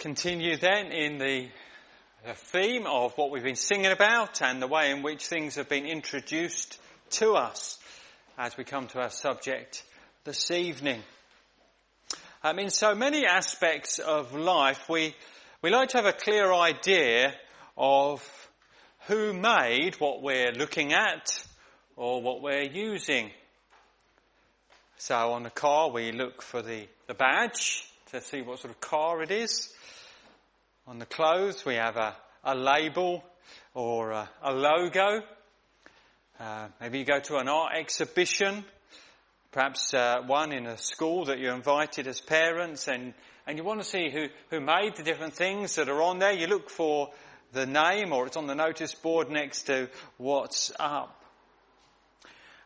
Continue then in the, the, theme of what we've been singing about and the way in which things have been introduced to us as we come to our subject this evening. Um, in so many aspects of life, we, we like to have a clear idea of who made what we're looking at or what we're using. So on the car, we look for the, the badge to see what sort of car it is. On the clothes, we have a, a label or a, a logo. Uh, maybe you go to an art exhibition, perhaps uh, one in a school that you're invited as parents, and, and you want to see who, who made the different things that are on there. You look for the name, or it's on the notice board next to what's up.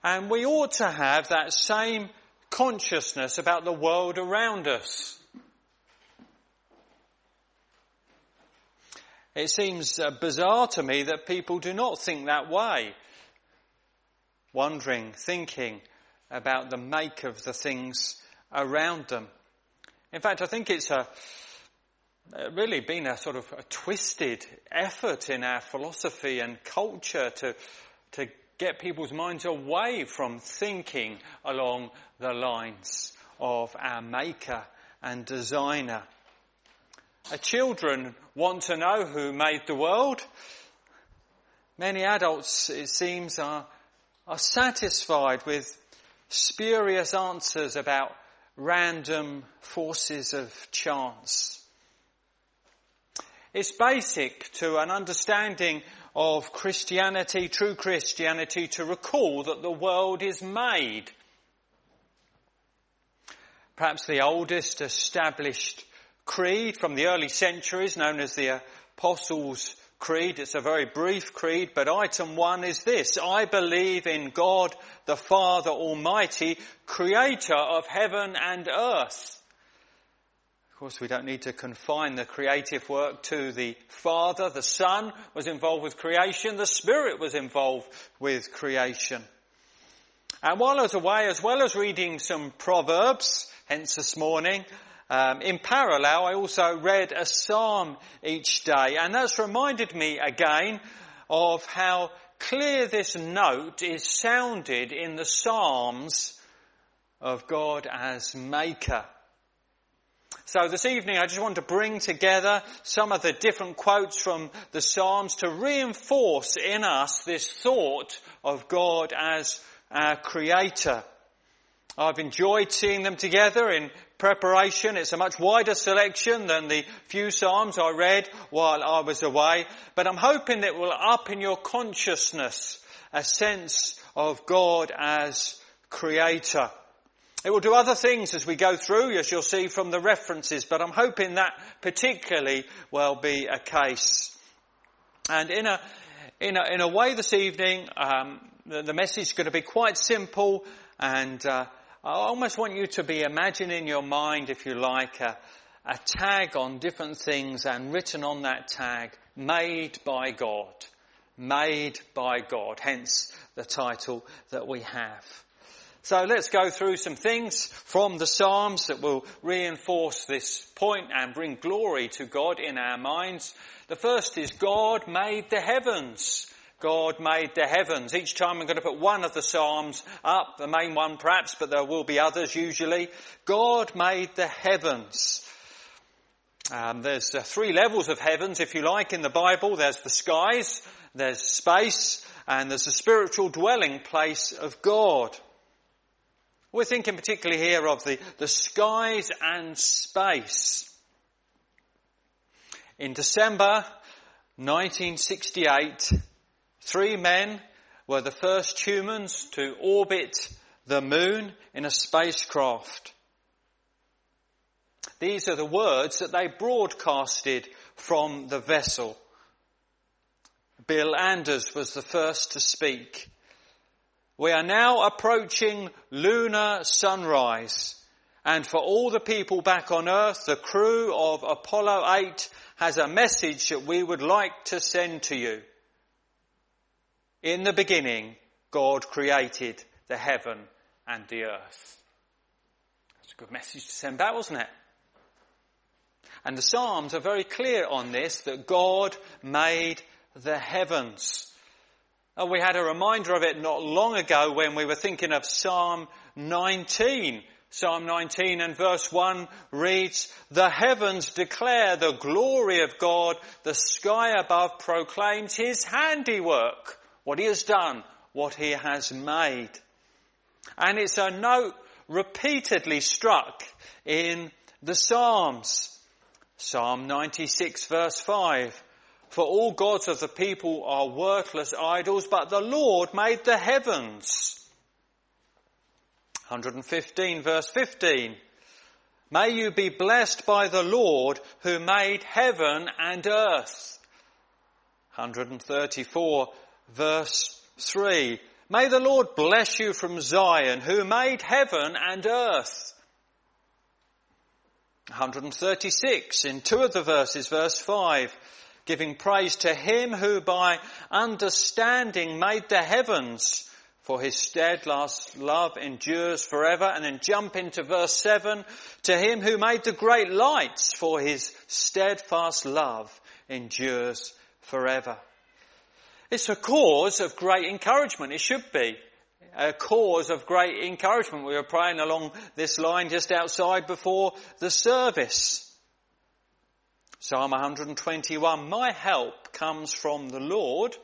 And we ought to have that same consciousness about the world around us. It seems uh, bizarre to me that people do not think that way. Wondering, thinking about the make of the things around them. In fact, I think it's a, really been a sort of a twisted effort in our philosophy and culture to, to get people's minds away from thinking along the lines of our maker and designer. Children want to know who made the world. Many adults, it seems, are, are satisfied with spurious answers about random forces of chance. It's basic to an understanding of Christianity, true Christianity, to recall that the world is made. Perhaps the oldest established creed from the early centuries known as the Apostles' Creed. It's a very brief creed, but item one is this. I believe in God the Father Almighty, creator of heaven and earth. Of course, we don't need to confine the creative work to the Father. The Son was involved with creation. The Spirit was involved with creation. And while I was away, as well as reading some Proverbs, hence this morning, um, in parallel, I also read a psalm each day, and that's reminded me again of how clear this note is sounded in the psalms of God as maker. So this evening I just want to bring together some of the different quotes from the Psalms to reinforce in us this thought of God as our creator. I've enjoyed seeing them together in preparation. It's a much wider selection than the few Psalms I read while I was away, but I'm hoping that will up in your consciousness a sense of God as creator. It will do other things as we go through, as you'll see from the references, but I'm hoping that particularly will be a case. And in a, in a, in a way this evening, um, the, the, message is going to be quite simple and uh, I almost want you to be imagining in your mind, if you like, a, a tag on different things and written on that tag, made by God. Made by God. Hence the title that we have. So let's go through some things from the Psalms that will reinforce this point and bring glory to God in our minds. The first is God made the heavens. God made the heavens. Each time I'm going to put one of the Psalms up, the main one perhaps, but there will be others usually. God made the heavens. Um, there's uh, three levels of heavens, if you like, in the Bible. There's the skies, there's space, and there's the spiritual dwelling place of God. We're thinking particularly here of the, the skies and space. In December 1968, Three men were the first humans to orbit the moon in a spacecraft. These are the words that they broadcasted from the vessel. Bill Anders was the first to speak. We are now approaching lunar sunrise. And for all the people back on earth, the crew of Apollo 8 has a message that we would like to send to you. In the beginning, God created the heaven and the earth. That's a good message to send back, wasn't it? And the Psalms are very clear on this, that God made the heavens. And we had a reminder of it not long ago when we were thinking of Psalm 19. Psalm 19 and verse 1 reads, The heavens declare the glory of God, the sky above proclaims his handiwork, what he has done, what he has made. And it's a note repeatedly struck in the Psalms. Psalm 96 verse 5. For all gods of the people are worthless idols, but the Lord made the heavens. 115 verse 15. May you be blessed by the Lord who made heaven and earth. 134 verse 3. May the Lord bless you from Zion who made heaven and earth. 136 in two of the verses, verse 5, giving praise to him who by understanding made the heavens, for his steadfast love endures forever. And then jump into verse 7, to him who made the great lights, for his steadfast love endures forever. It's a cause of great encouragement. It should be a cause of great encouragement. We were praying along this line just outside before the service. Psalm 121, my help comes from the Lord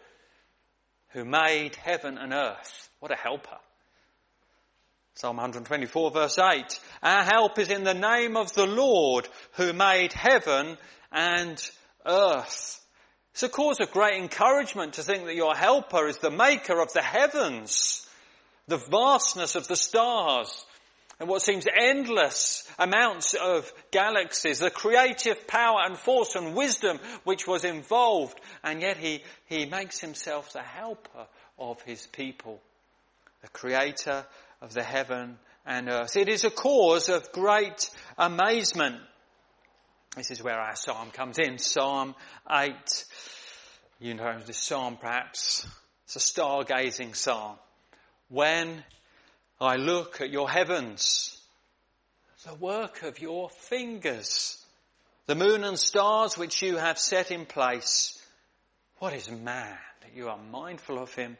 who made heaven and earth. What a helper. Psalm 124 verse 8, our help is in the name of the Lord who made heaven and earth. It's a cause of great encouragement to think that your helper is the maker of the heavens the vastness of the stars and what seems endless amounts of galaxies, the creative power and force and wisdom which was involved, and yet he, he makes himself the helper of his people, the creator of the heaven and earth. It is a cause of great amazement. This is where our psalm comes in, Psalm 8. You know this psalm perhaps. It's a stargazing psalm when I look at your heavens, the work of your fingers, the moon and stars which you have set in place. What is man that you are mindful of him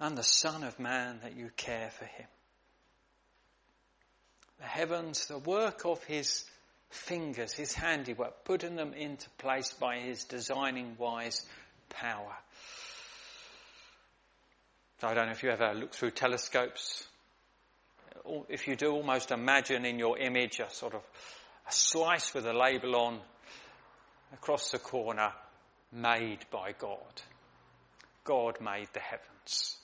and the son of man that you care for him? The heavens, the work of his fingers, his handiwork, putting them into place by his designing wise power. I don't know if you ever look through telescopes. If you do, almost imagine in your image a sort of a slice with a label on across the corner, made by God. God made the heavens.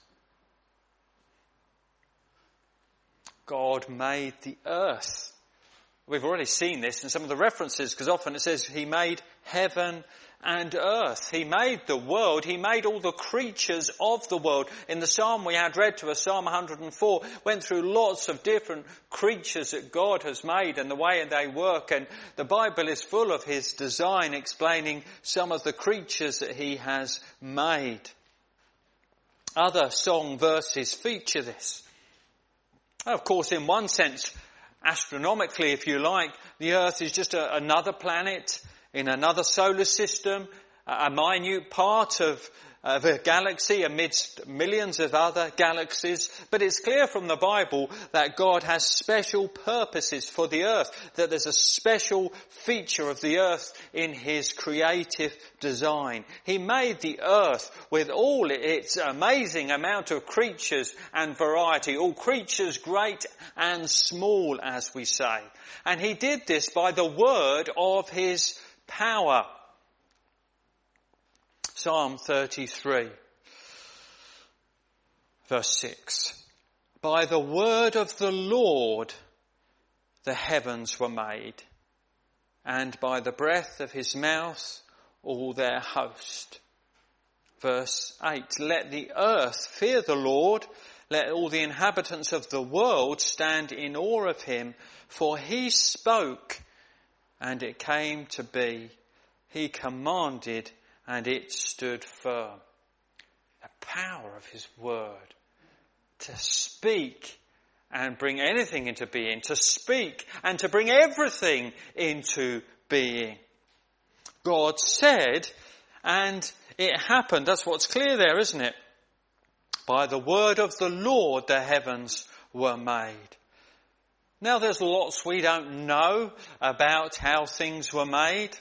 God made the earth. We've already seen this in some of the references because often it says he made heaven and earth. He made the world. He made all the creatures of the world. In the psalm we had read to us, Psalm 104, went through lots of different creatures that God has made and the way they work. And the Bible is full of his design explaining some of the creatures that he has made. Other song verses feature this. Of course, in one sense, astronomically, if you like, the earth is just a, another planet in another solar system, a minute part of, of a galaxy amidst millions of other galaxies. But it's clear from the Bible that God has special purposes for the earth, that there's a special feature of the earth in his creative design. He made the earth with all its amazing amount of creatures and variety, all creatures great and small, as we say. And he did this by the word of his power. Psalm 33, verse 6. By the word of the Lord the heavens were made, and by the breath of his mouth all their host. Verse 8. Let the earth fear the Lord, let all the inhabitants of the world stand in awe of him, for he spoke and it came to be. He commanded and it stood firm. The power of his word to speak and bring anything into being, to speak and to bring everything into being. God said, and it happened. That's what's clear there, isn't it? By the word of the Lord the heavens were made. Now there's lots we don't know about how things were made.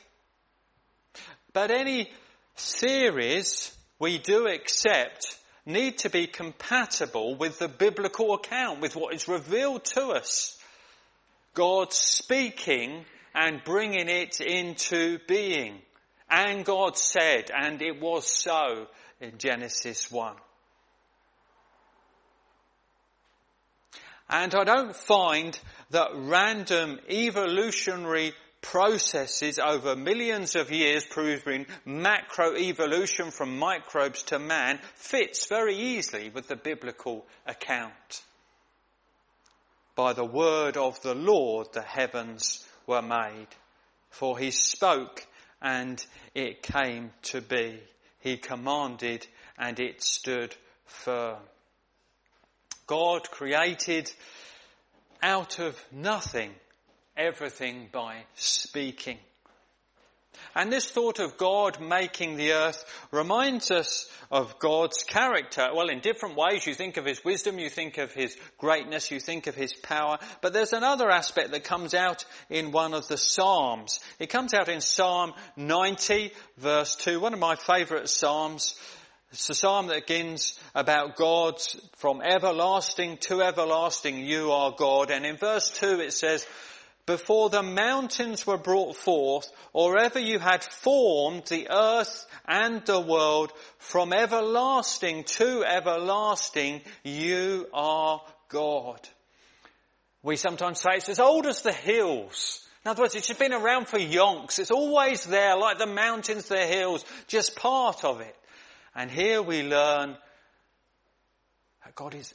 But any theories we do accept need to be compatible with the biblical account, with what is revealed to us. God speaking and bringing it into being. And God said, and it was so in Genesis 1. And I don't find that random evolutionary processes over millions of years proving macroevolution from microbes to man fits very easily with the biblical account. By the word of the Lord the heavens were made, for he spoke and it came to be. He commanded and it stood firm. God created out of nothing everything by speaking. And this thought of God making the earth reminds us of God's character. Well, in different ways, you think of His wisdom, you think of His greatness, you think of His power, but there's another aspect that comes out in one of the Psalms. It comes out in Psalm 90 verse 2, one of my favourite Psalms. It's a psalm that begins about God's from everlasting to everlasting, you are God. And in verse 2 it says, before the mountains were brought forth, or ever you had formed the earth and the world, from everlasting to everlasting, you are God. We sometimes say it's as old as the hills. In other words, it's been around for yonks. It's always there, like the mountains, the hills, just part of it. And here we learn that God is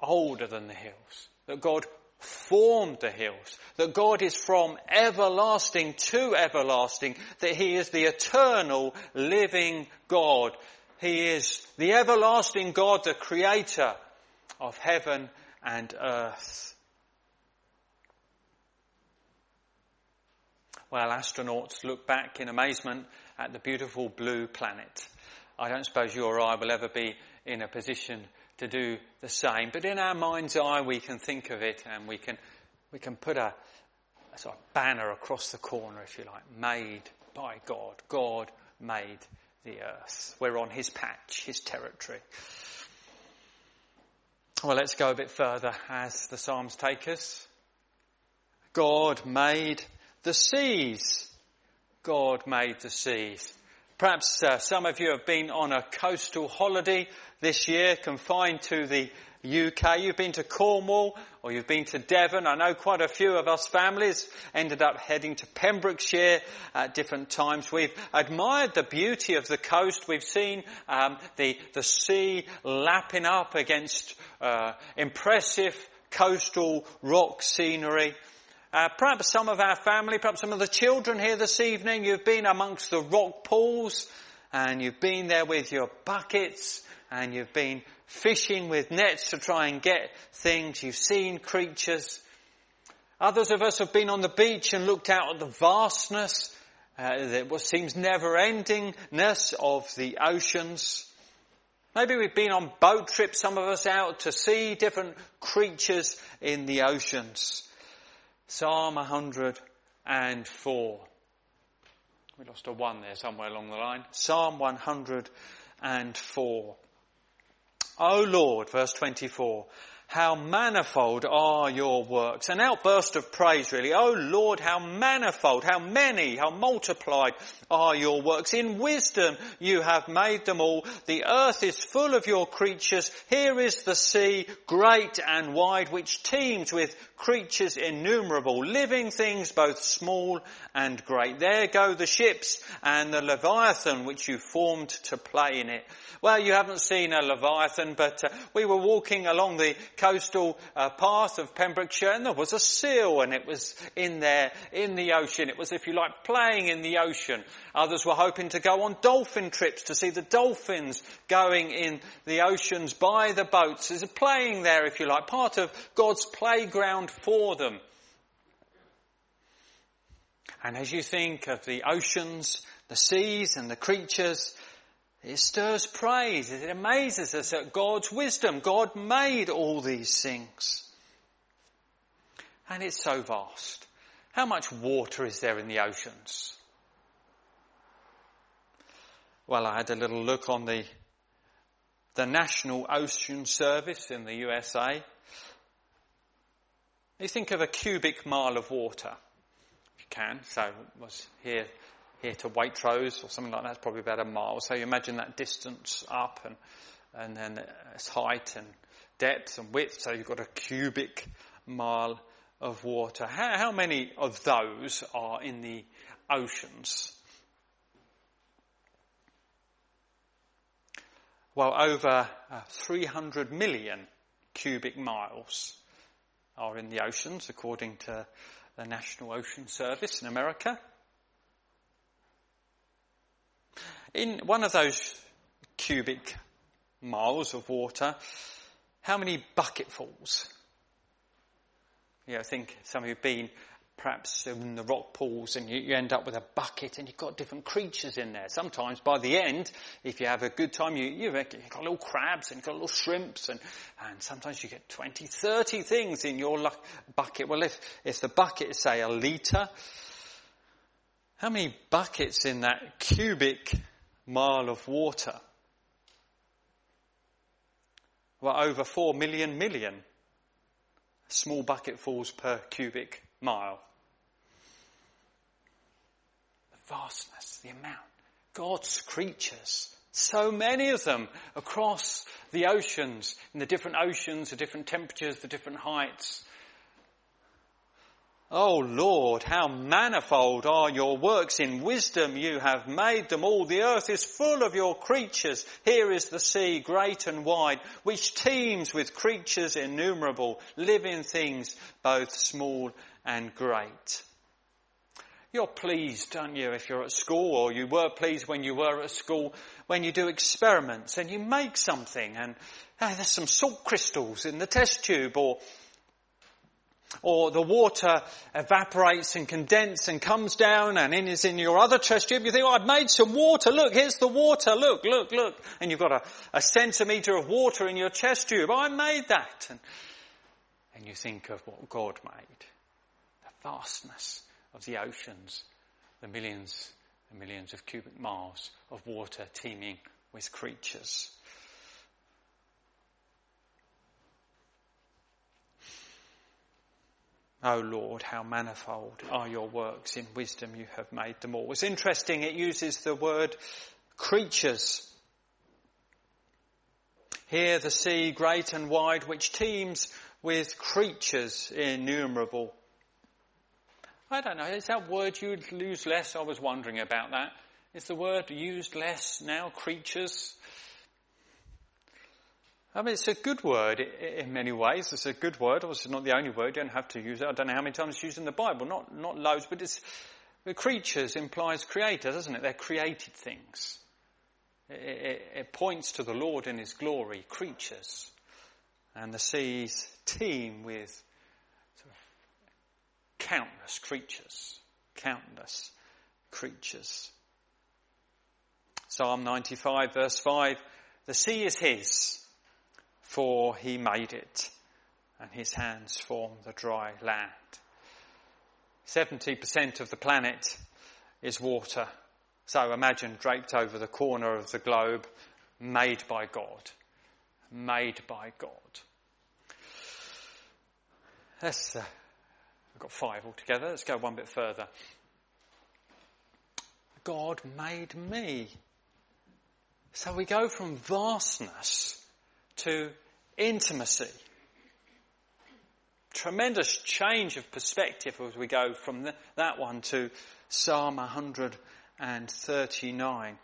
older than the hills. That God formed the hills, that God is from everlasting to everlasting, that He is the eternal living God. He is the everlasting God, the creator of heaven and earth. Well, astronauts look back in amazement at the beautiful blue planet. I don't suppose you or I will ever be in a position to do the same. But in our mind's eye, we can think of it and we can, we can put a, a sort of banner across the corner, if you like, made by God. God made the earth. We're on his patch, his territory. Well, let's go a bit further as the Psalms take us. God made the seas. God made the seas. Perhaps uh, some of you have been on a coastal holiday this year, confined to the UK. You've been to Cornwall or you've been to Devon. I know quite a few of us families ended up heading to Pembrokeshire at different times. We've admired the beauty of the coast. We've seen um, the the sea lapping up against uh, impressive coastal rock scenery. Uh, perhaps some of our family, perhaps some of the children here this evening, you've been amongst the rock pools and you've been there with your buckets and you've been fishing with nets to try and get things. You've seen creatures. Others of us have been on the beach and looked out at the vastness, uh, what seems never endingness of the oceans. Maybe we've been on boat trips, some of us out to see different creatures in the oceans. Psalm 104. We lost a one there somewhere along the line. Psalm 104. O Lord, verse 24, how manifold are your works. An outburst of praise really. Oh Lord, how manifold, how many, how multiplied are your works. In wisdom you have made them all. The earth is full of your creatures. Here is the sea, great and wide, which teems with creatures innumerable, living things both small and great. There go the ships and the Leviathan which you formed to play in it. Well, you haven't seen a Leviathan, but uh, we were walking along the coastal uh, path of Pembrokeshire and there was a seal and it was in there, in the ocean. It was, if you like, playing in the ocean. Others were hoping to go on dolphin trips to see the dolphins going in the oceans by the boats. There's a playing there, if you like, part of God's playground for them. And as you think of the oceans, the seas and the creatures, it stirs praise. It amazes us at God's wisdom. God made all these things. And it's so vast. How much water is there in the oceans? Well, I had a little look on the, the National Ocean Service in the USA. You think of a cubic mile of water, if you can. So was here, here to Waitrose or something like that. It's probably about a mile. So you imagine that distance up and, and then its height and depth and width. So you've got a cubic mile of water. How, how many of those are in the oceans? Well, over uh, 300 million cubic miles are in the oceans, according to the National Ocean Service in America. In one of those cubic miles of water, how many bucketfuls? You know, I think some of you have been perhaps in the rock pools and you, you, end up with a bucket and you've got different creatures in there. Sometimes by the end, if you have a good time, you, you've got little crabs and you've got little shrimps and, and sometimes you get 20, 30 things in your bucket. Well, if, if the bucket is say a litre, how many buckets in that cubic mile of water? Well, over four million million small bucketfuls per cubic mile vastness, the amount. God's creatures, so many of them across the oceans, in the different oceans, the different temperatures, the different heights. Oh Lord, how manifold are your works in wisdom you have made them all. The earth is full of your creatures. Here is the sea, great and wide, which teems with creatures innumerable, living things, both small and great. You're pleased, aren't you, if you're at school, or you were pleased when you were at school, when you do experiments and you make something and there's some salt crystals in the test tube or or the water evaporates and condenses and comes down and in is in your other test tube. You think, oh, I've made some water. Look, here's the water. Look, look, look. And you've got a, a centimetre of water in your test tube. I made that. And, and you think of what God made. The vastness of the oceans, the millions and millions of cubic miles of water teeming with creatures. O oh Lord, how manifold are your works. In wisdom you have made them all. It's interesting, it uses the word creatures. Here the sea, great and wide, which teems with creatures innumerable. I don't know, is that word you'd use less? I was wondering about that. Is the word used less now, creatures? I mean, it's a good word in many ways. It's a good word. Obviously, not the only word. You don't have to use it. I don't know how many times it's used in the Bible. Not, not loads, but it's, the creatures implies creator, doesn't it? They're created things. It, it, it points to the Lord in His glory, creatures. And the seas teem with countless creatures. Countless creatures. Psalm 95 verse 5, the sea is his, for he made it, and his hands form the dry land. 70% of the planet is water. So imagine draped over the corner of the globe, made by God. Made by God. That's uh, We've got five altogether. Let's go one bit further. God made me. So we go from vastness to intimacy. Tremendous change of perspective as we go from the, that one to Psalm 139.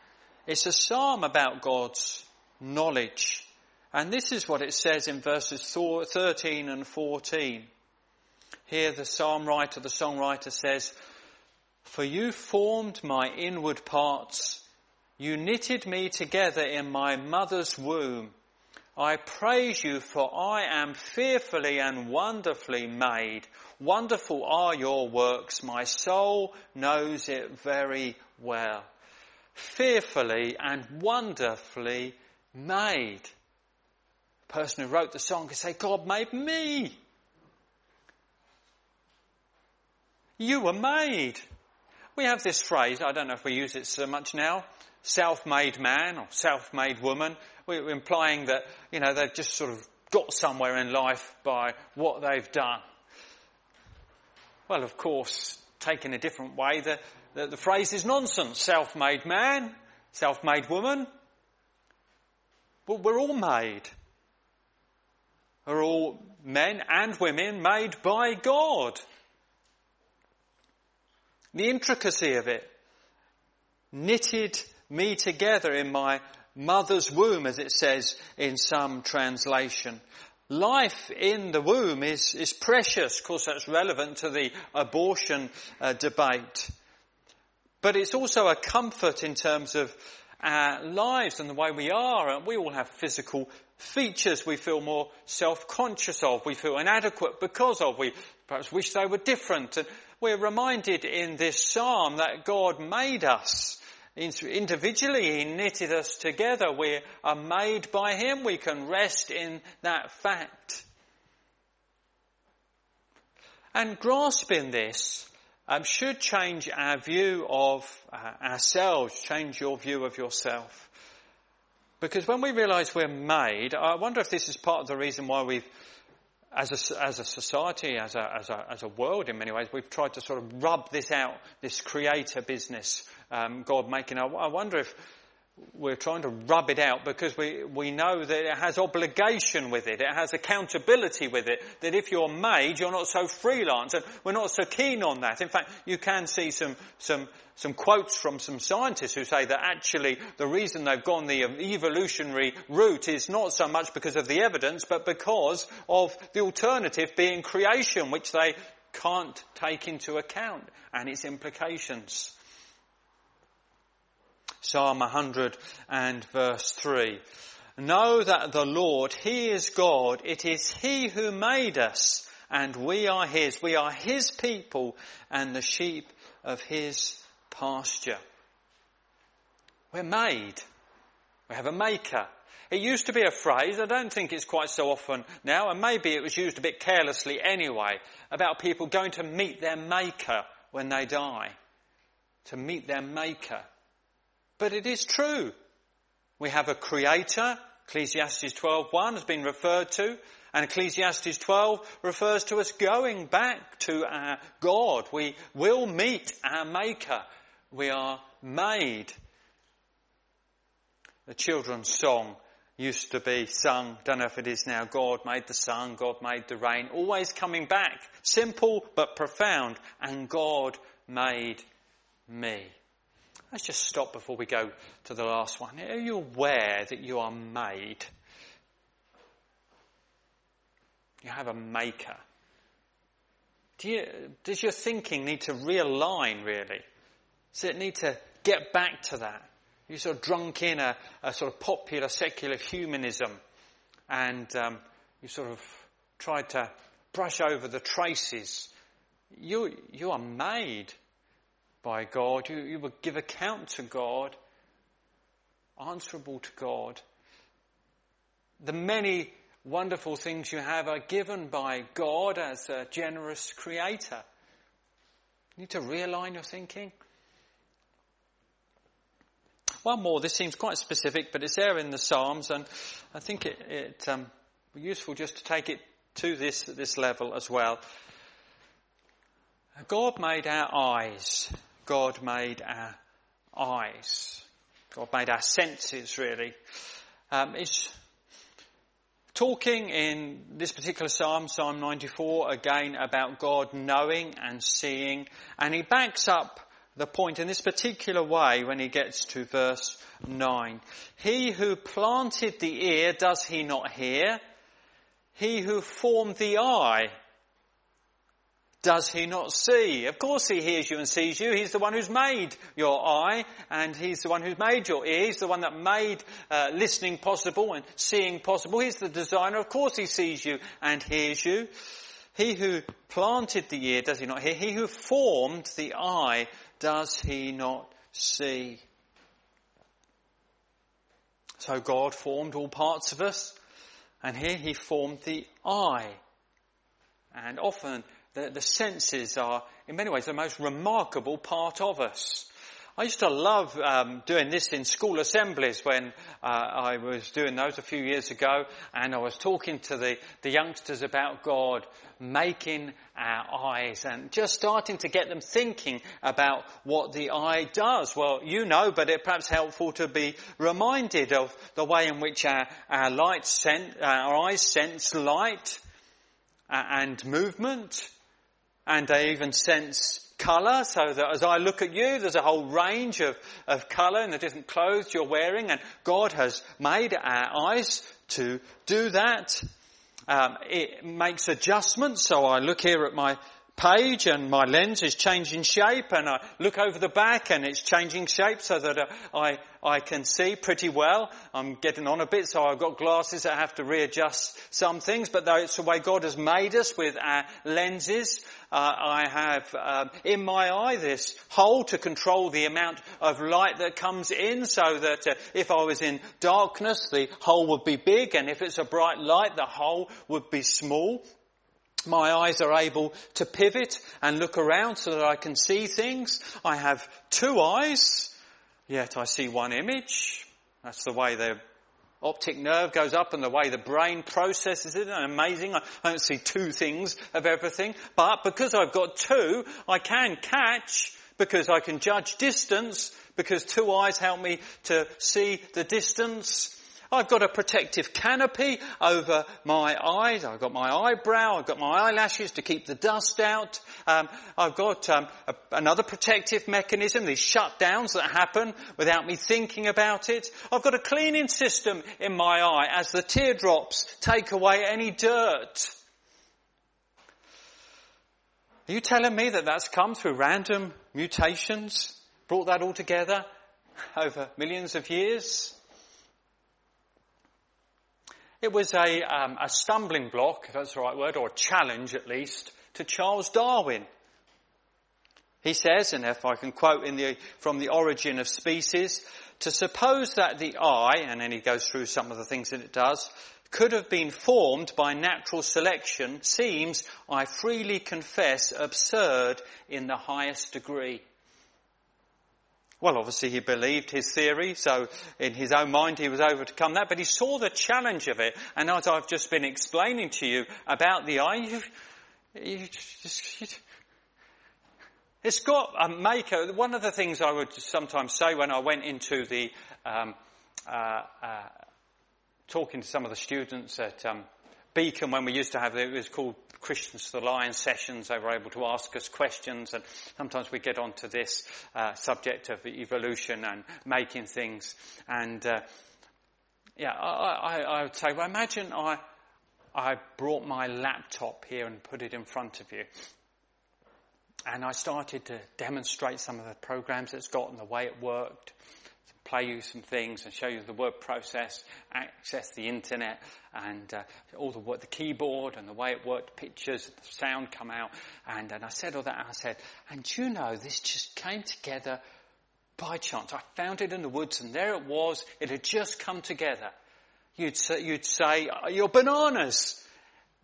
It's a psalm about God's knowledge. And this is what it says in verses 13 and 14. Here the psalm writer, the songwriter says, For you formed my inward parts. You knitted me together in my mother's womb. I praise you for I am fearfully and wonderfully made. Wonderful are your works. My soul knows it very well. Fearfully and wonderfully made. The person who wrote the song could say, God made me. You were made. We have this phrase, I don't know if we use it so much now, self-made man or self-made woman. We're implying that, you know, they've just sort of got somewhere in life by what they've done. Well, of course, taken a different way, the, the, the phrase is nonsense. Self-made man, self-made woman. But we're all made. We're all men and women made by God. The intricacy of it knitted me together in my mother's womb, as it says in some translation. Life in the womb is, is precious. Of course, that's relevant to the abortion uh, debate. But it's also a comfort in terms of our lives and the way we are. And we all have physical features we feel more self-conscious of, we feel inadequate because of, we perhaps wish they were different. And we're reminded in this psalm that God made us Individually, He knitted us together. We are made by Him. We can rest in that fact. And grasping this um, should change our view of uh, ourselves, change your view of yourself. Because when we realise we're made, I wonder if this is part of the reason why we've as a, as a society, as a, as, a, as a world in many ways, we've tried to sort of rub this out, this creator business, um, God making. I, I wonder if we're trying to rub it out because we, we know that it has obligation with it. It has accountability with it. That if you're made, you're not so freelance. And we're not so keen on that. In fact, you can see some, some, some quotes from some scientists who say that actually the reason they've gone the um, evolutionary route is not so much because of the evidence, but because of the alternative being creation, which they can't take into account and its implications. Psalm 100 and verse 3. Know that the Lord, He is God. It is He who made us and we are His. We are His people and the sheep of His pasture. We're made. We have a maker. It used to be a phrase, I don't think it's quite so often now, and maybe it was used a bit carelessly anyway, about people going to meet their maker when they die. To meet their maker. But it is true. We have a creator. Ecclesiastes 12.1 has been referred to. And Ecclesiastes 12 refers to us going back to our God. We will meet our Maker. We are made. The children's song used to be sung, don't know if it is now, God made the sun, God made the rain, always coming back. Simple but profound. And God made me. Let's just stop before we go to the last one. Are you aware that you are made? You have a maker. Do you, does your thinking need to realign really? Does it need to get back to that? You sort of drunk in a, a sort of popular secular humanism and um, you sort of tried to brush over the traces. You, you are made by God. You, you will give account to God, answerable to God. The many wonderful things you have are given by God as a generous creator. You need to realign your thinking. One more, this seems quite specific, but it's there in the Psalms, and I think it, it um, useful just to take it to this, this level as well. God made our eyes God made our eyes. God made our senses, really. Um, it's talking in this particular psalm, Psalm 94, again about God knowing and seeing, and he backs up the point in this particular way when he gets to verse 9. He who planted the ear, does he not hear? He who formed the eye, does he not see? Of course he hears you and sees you. He's the one who's made your eye and he's the one who's made your ear. He's the one that made uh, listening possible and seeing possible. He's the designer. Of course he sees you and hears you. He who planted the ear, does he not hear? He who formed the eye, does he not see? So God formed all parts of us and here he formed the eye. And often the, the senses are, in many ways, the most remarkable part of us. I used to love um, doing this in school assemblies when uh, I was doing those a few years ago, and I was talking to the, the youngsters about God making our eyes and just starting to get them thinking about what the eye does. Well, you know, but it's perhaps helpful to be reminded of the way in which our, our light our eyes sense light and movement and they even sense colour, so that as I look at you, there's a whole range of, of colour in the different clothes you're wearing, and God has made our eyes to do that. Um, it makes adjustments, so I look here at my page and my lens is changing shape and I look over the back and it's changing shape so that I, I can see pretty well. I'm getting on a bit so I've got glasses that have to readjust some things but though it's the way God has made us with our lenses. Uh, I have um, in my eye this hole to control the amount of light that comes in so that uh, if I was in darkness the hole would be big and if it's a bright light the hole would be small my eyes are able to pivot and look around so that I can see things. I have two eyes, yet I see one image. That's the way the optic nerve goes up and the way the brain processes it. Amazing. I don't see two things of everything. But because I've got two, I can catch because I can judge distance because two eyes help me to see the distance. I've got a protective canopy over my eyes. I've got my eyebrow. I've got my eyelashes to keep the dust out. Um, I've got um, a, another protective mechanism, these shutdowns that happen without me thinking about it. I've got a cleaning system in my eye as the teardrops take away any dirt. Are you telling me that that's come through random mutations? Brought that all together over millions of years? It was a, um, a stumbling block, if that's the right word, or a challenge at least, to Charles Darwin. He says, and if I can quote the, from the origin of species, to suppose that the eye, and then he goes through some of the things that it does, could have been formed by natural selection seems, I freely confess, absurd in the highest degree. Well, obviously he believed his theory, so in his own mind he was overcome that, but he saw the challenge of it. And as I've just been explaining to you about the eye, you, you you, it's got a maker. One of the things I would sometimes say when I went into the, um, uh, uh, talking to some of the students at um, Beacon when we used to have it, it was called Christians to the Lion sessions. They were able to ask us questions and sometimes we get onto this uh, subject of evolution and making things. And uh, yeah, I, I, I, would say, well, imagine I, I brought my laptop here and put it in front of you. And I started to demonstrate some of the programs it's got and the way it worked play you some things and show you the word process, access the internet and uh, all the the keyboard and the way it worked, pictures, the sound come out. And, and I said all that and I said, and you know, this just came together by chance. I found it in the woods and there it was. It had just come together. You'd say, you'd say, you're bananas.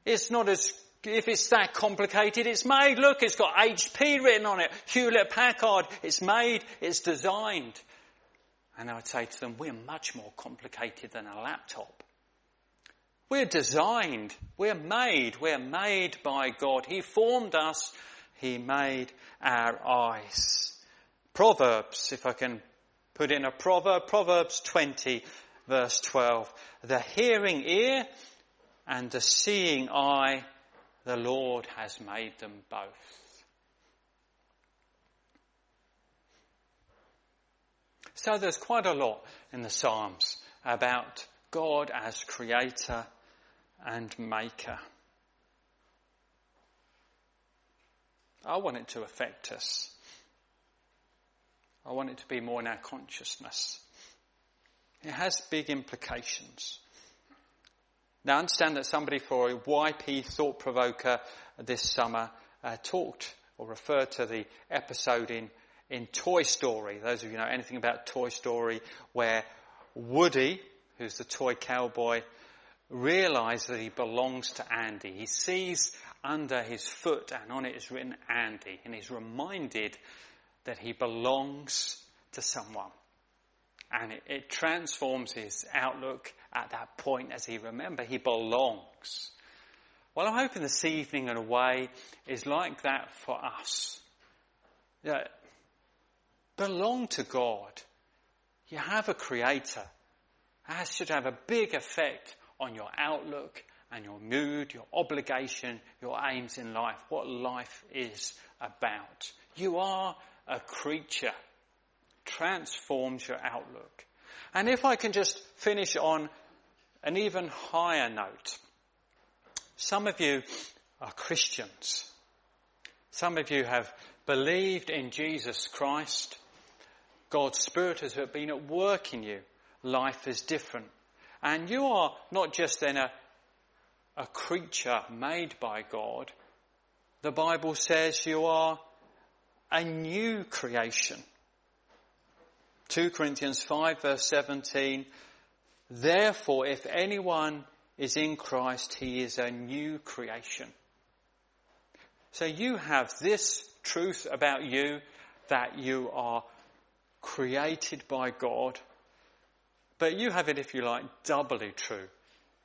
It's not as if it's that complicated, it's made. Look, it's got HP written on it. Hewlett Packard. It's made. It's designed. And I would say to them, we're much more complicated than a laptop. We're designed, we're made, we're made by God. He formed us, He made our eyes. Proverbs, if I can put in a proverb, Proverbs 20 verse 12. The hearing ear and the seeing eye, the Lord has made them both. So there's quite a lot in the Psalms about God as creator and maker. I want it to affect us. I want it to be more in our consciousness. It has big implications. Now, I understand that somebody for a YP thought provoker this summer uh, talked or referred to the episode in, in Toy Story. Those of you know anything about Toy Story, where Woody, who's the toy cowboy, realizes that he belongs to Andy. He sees under his foot and on it is written Andy, and he's reminded that he belongs to someone. And it, it transforms his outlook at that point as he remember he belongs. Well, I'm hoping this evening in a way is like that for us. Yeah, belong to God. You have a creator. That should have a big effect on your outlook and your mood, your obligation, your aims in life, what life is about. You are a creature. Transforms your outlook. And if I can just finish on an even higher note. Some of you are Christians. Some of you have believed in Jesus Christ. God's Spirit has been at work in you. Life is different. And you are not just then a, a creature made by God. The Bible says you are a new creation. 2 Corinthians 5 verse 17. Therefore, if anyone is in Christ, he is a new creation. So you have this truth about you that you are created by God, but you have it, if you like, doubly true.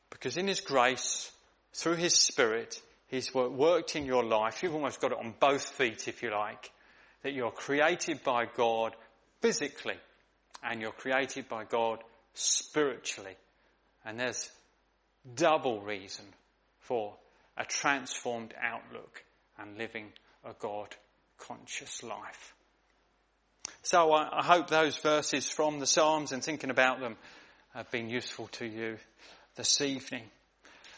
Because in His grace, through His Spirit, He's worked in your life. You've almost got it on both feet, if you like that you're created by God physically and you're created by God spiritually. And there's double reason for a transformed outlook and living a God conscious life. So I, I, hope those verses from the Psalms and thinking about them have been useful to you this evening.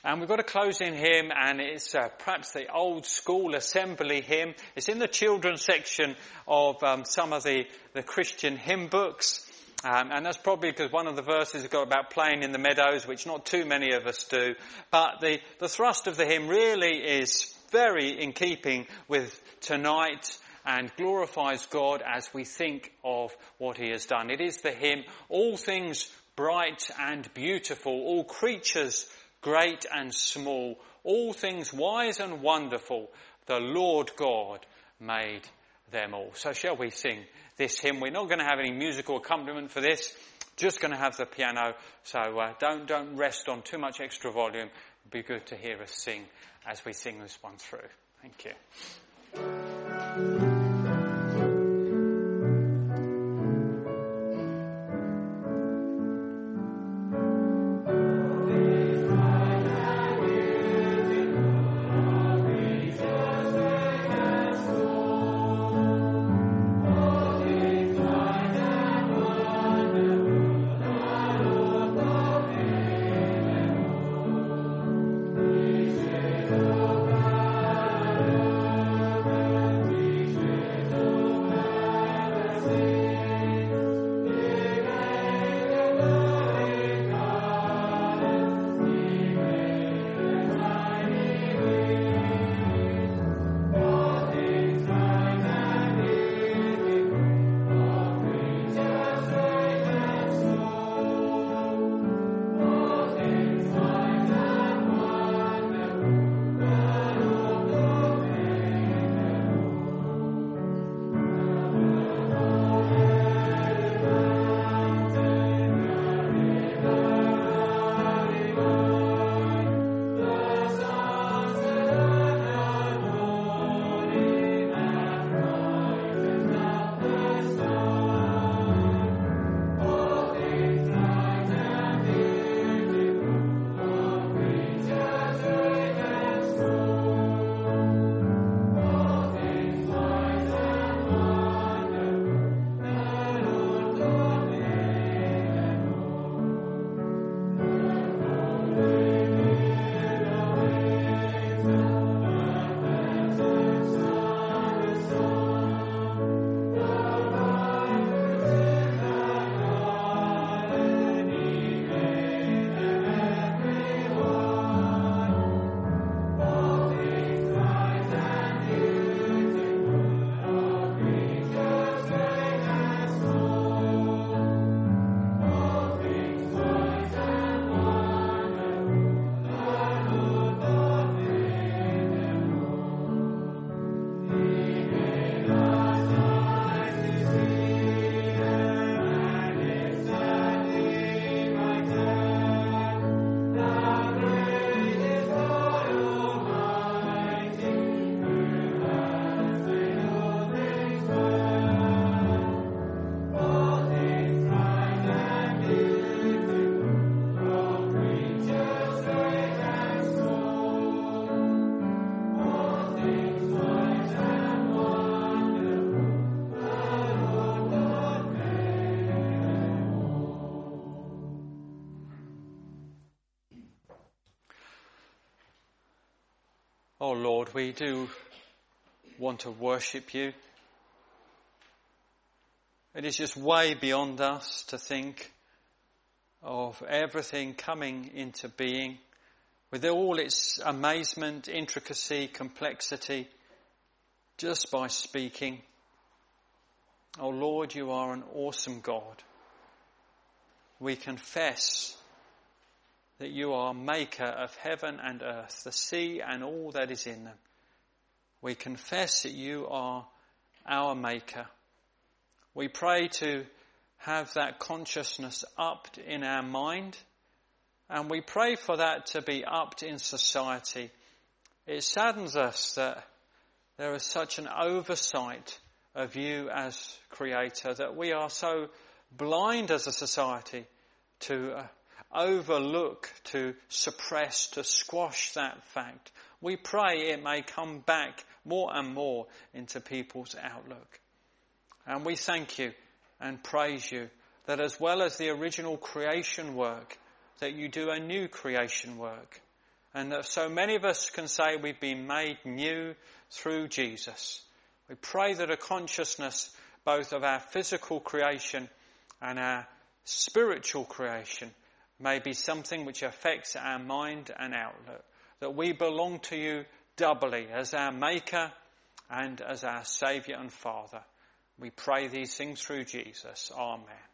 And we've got a closing hymn and it's uh, perhaps the old school assembly hymn. It's in the children's section of um, some of the, the Christian hymn books. Um, and that's probably because one of the verses has got about playing in the meadows, which not too many of us do. But the, the thrust of the hymn really is very in keeping with tonight and glorifies God as we think of what He has done. It is the hymn, all things bright and beautiful, all creatures great and small, all things wise and wonderful, the Lord God made them all. So shall we sing this hymn? We're not going to have any musical accompaniment for this, just going to have the piano. So uh, don't, don't rest on too much extra volume. It'd be good to hear us sing as we sing this one through. Thank you. We do want to worship you. It is just way beyond us to think of everything coming into being with all its amazement, intricacy, complexity, just by speaking. Oh Lord, you are an awesome God. We confess that you are maker of heaven and earth, the sea and all that is in them. We confess that you are our maker. We pray to have that consciousness upped in our mind and we pray for that to be upped in society. It saddens us that there is such an oversight of you as creator that we are so blind as a society to uh, overlook, to suppress, to squash that fact. We pray it may come back more and more into people's outlook. And we thank you and praise you that as well as the original creation work, that you do a new creation work. And that so many of us can say we've been made new through Jesus. We pray that a consciousness both of our physical creation and our spiritual creation may be something which affects our mind and outlook. That we belong to you doubly as our Maker and as our Saviour and Father. We pray these things through Jesus. Amen.